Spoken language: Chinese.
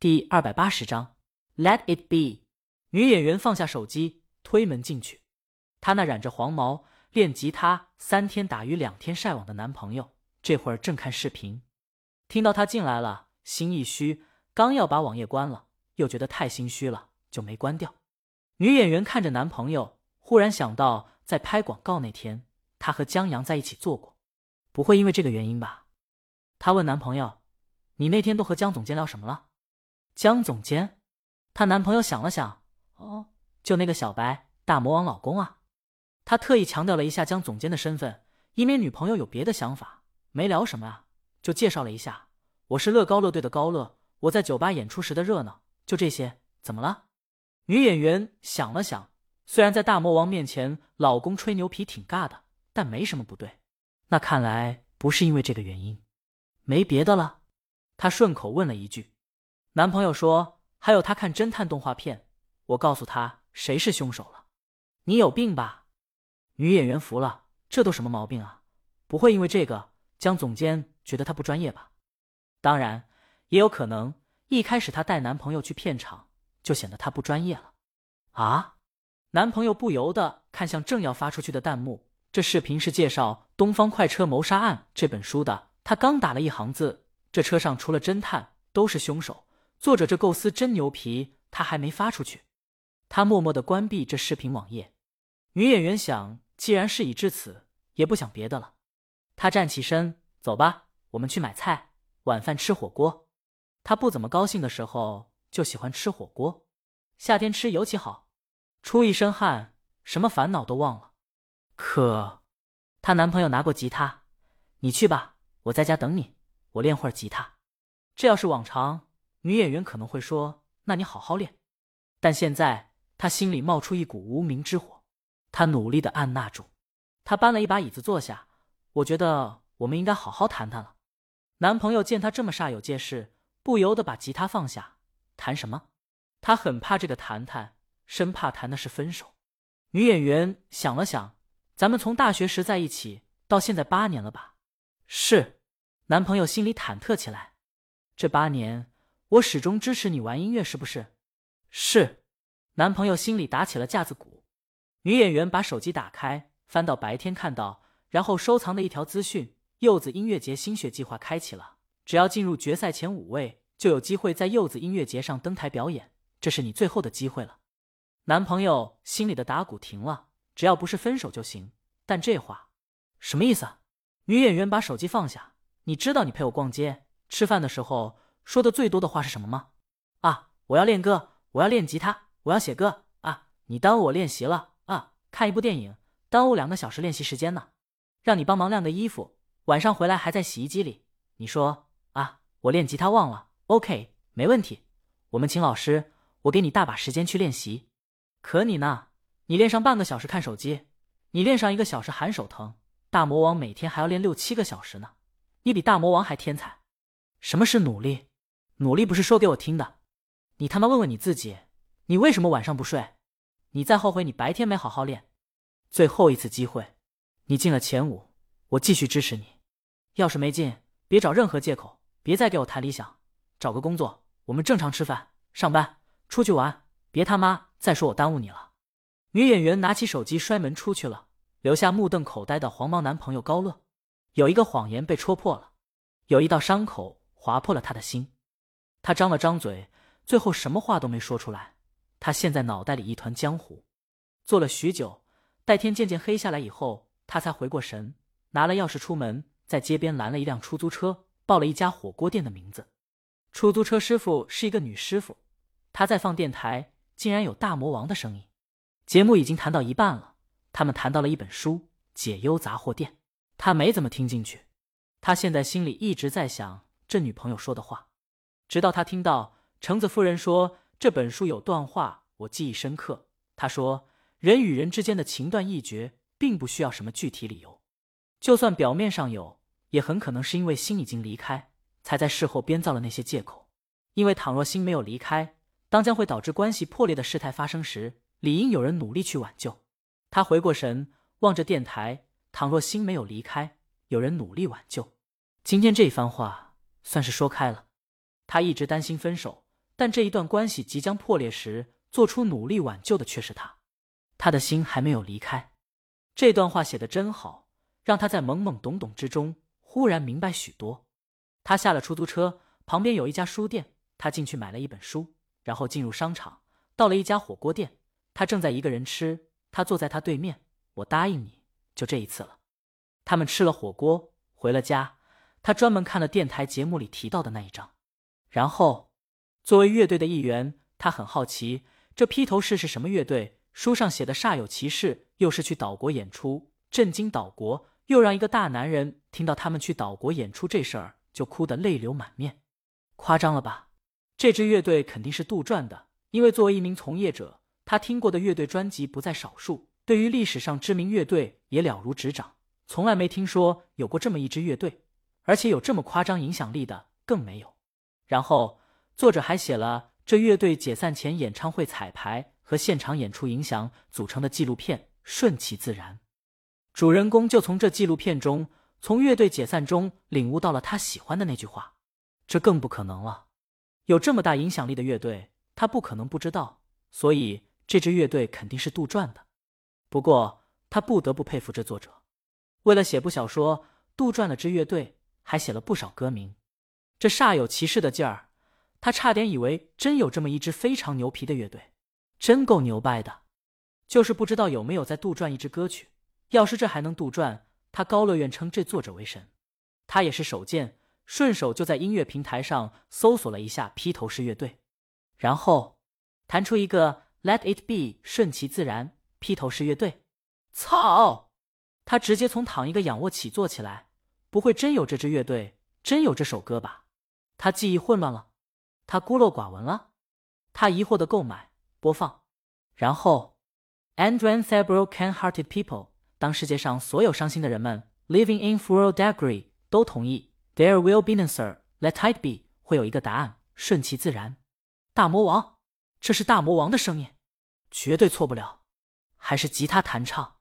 第二百八十章，Let it be。女演员放下手机，推门进去。她那染着黄毛、练吉他三天打鱼两天晒网的男朋友，这会儿正看视频。听到她进来了，心一虚，刚要把网页关了，又觉得太心虚了，就没关掉。女演员看着男朋友，忽然想到在拍广告那天，她和江阳在一起做过，不会因为这个原因吧？她问男朋友：“你那天都和江总监聊什么了？”江总监，她男朋友想了想：“哦，就那个小白大魔王老公啊。”他特意强调了一下江总监的身份，以免女朋友有别的想法。没聊什么啊，就介绍了一下：“我是乐高乐队的高乐，我在酒吧演出时的热闹，就这些。”怎么了？女演员想了想，虽然在大魔王面前老公吹牛皮挺尬的，但没什么不对。那看来不是因为这个原因，没别的了。他顺口问了一句。男朋友说：“还有他看侦探动画片，我告诉他谁是凶手了。”你有病吧？女演员服了，这都什么毛病啊？不会因为这个江总监觉得她不专业吧？当然，也有可能一开始她带男朋友去片场。就显得他不专业了，啊！男朋友不由得看向正要发出去的弹幕。这视频是介绍《东方快车谋杀案》这本书的。他刚打了一行字：“这车上除了侦探都是凶手。”作者这构思真牛皮，他还没发出去。他默默的关闭这视频网页。女演员想，既然事已至此，也不想别的了。她站起身，走吧，我们去买菜，晚饭吃火锅。她不怎么高兴的时候。就喜欢吃火锅，夏天吃尤其好，出一身汗，什么烦恼都忘了。可，她男朋友拿过吉他，你去吧，我在家等你，我练会儿吉他。这要是往常，女演员可能会说：“那你好好练。”但现在她心里冒出一股无名之火，她努力的按捺住。她搬了一把椅子坐下，我觉得我们应该好好谈谈了。男朋友见她这么煞有介事，不由得把吉他放下。谈什么？他很怕这个谈谈，生怕谈的是分手。女演员想了想，咱们从大学时在一起到现在八年了吧？是。男朋友心里忐忑起来。这八年，我始终支持你玩音乐，是不是？是。男朋友心里打起了架子鼓。女演员把手机打开，翻到白天看到，然后收藏的一条资讯：柚子音乐节新血计划开启了，只要进入决赛前五位。就有机会在柚子音乐节上登台表演，这是你最后的机会了。男朋友心里的打鼓停了，只要不是分手就行。但这话什么意思？女演员把手机放下。你知道你陪我逛街、吃饭的时候说的最多的话是什么吗？啊，我要练歌，我要练吉他，我要写歌啊！你耽误我练习了啊！看一部电影耽误两个小时练习时间呢。让你帮忙晾个衣服，晚上回来还在洗衣机里。你说啊，我练吉他忘了。OK，没问题，我们请老师，我给你大把时间去练习。可你呢？你练上半个小时看手机，你练上一个小时喊手疼。大魔王每天还要练六七个小时呢，你比大魔王还天才。什么是努力？努力不是说给我听的。你他妈问问你自己，你为什么晚上不睡？你再后悔你白天没好好练。最后一次机会，你进了前五，我继续支持你。要是没进，别找任何借口，别再给我谈理想。找个工作，我们正常吃饭、上班、出去玩，别他妈再说我耽误你了。女演员拿起手机摔门出去了，留下目瞪口呆的黄毛男朋友高乐。有一个谎言被戳破了，有一道伤口划破了他的心。他张了张嘴，最后什么话都没说出来。他现在脑袋里一团浆糊。坐了许久，待天渐渐黑下来以后，他才回过神，拿了钥匙出门，在街边拦了一辆出租车，报了一家火锅店的名字。出租车师傅是一个女师傅，她在放电台，竟然有大魔王的声音。节目已经谈到一半了，他们谈到了一本书《解忧杂货店》，他没怎么听进去。他现在心里一直在想这女朋友说的话，直到他听到橙子夫人说这本书有段话，我记忆深刻。他说，人与人之间的情断意绝，并不需要什么具体理由，就算表面上有，也很可能是因为心已经离开。才在事后编造了那些借口，因为倘若心没有离开，当将会导致关系破裂的事态发生时，理应有人努力去挽救。他回过神，望着电台，倘若心没有离开，有人努力挽救。今天这一番话算是说开了。他一直担心分手，但这一段关系即将破裂时，做出努力挽救的却是他。他的心还没有离开。这段话写的真好，让他在懵懵懂懂之中忽然明白许多。他下了出租车，旁边有一家书店，他进去买了一本书，然后进入商场，到了一家火锅店，他正在一个人吃，他坐在他对面。我答应你，就这一次了。他们吃了火锅，回了家。他专门看了电台节目里提到的那一章，然后作为乐队的一员，他很好奇这披头士是什么乐队。书上写的煞有其事，又是去岛国演出，震惊岛国，又让一个大男人听到他们去岛国演出这事儿就哭得泪流满面，夸张了吧？这支乐队肯定是杜撰的，因为作为一名从业者，他听过的乐队专辑不在少数，对于历史上知名乐队也了如指掌，从来没听说有过这么一支乐队，而且有这么夸张影响力的更没有。然后作者还写了这乐队解散前演唱会彩排。和现场演出影响组成的纪录片《顺其自然》，主人公就从这纪录片中，从乐队解散中领悟到了他喜欢的那句话。这更不可能了，有这么大影响力的乐队，他不可能不知道。所以这支乐队肯定是杜撰的。不过他不得不佩服这作者，为了写部小说，杜撰了支乐队，还写了不少歌名。这煞有其事的劲儿，他差点以为真有这么一支非常牛皮的乐队。真够牛掰的，就是不知道有没有在杜撰一支歌曲。要是这还能杜撰，他高乐愿称这作者为神。他也是手贱，顺手就在音乐平台上搜索了一下披头士乐队，然后弹出一个 “Let it be”，顺其自然。披头士乐队，操！他直接从躺一个仰卧起坐起来，不会真有这支乐队，真有这首歌吧？他记忆混乱了，他孤陋寡闻了，他疑惑的购买。播放，然后，and when several kind-hearted people，当世界上所有伤心的人们，living in full degree，都同意，there will be an answer，let it be，会有一个答案，顺其自然。大魔王，这是大魔王的声音，绝对错不了，还是吉他弹唱。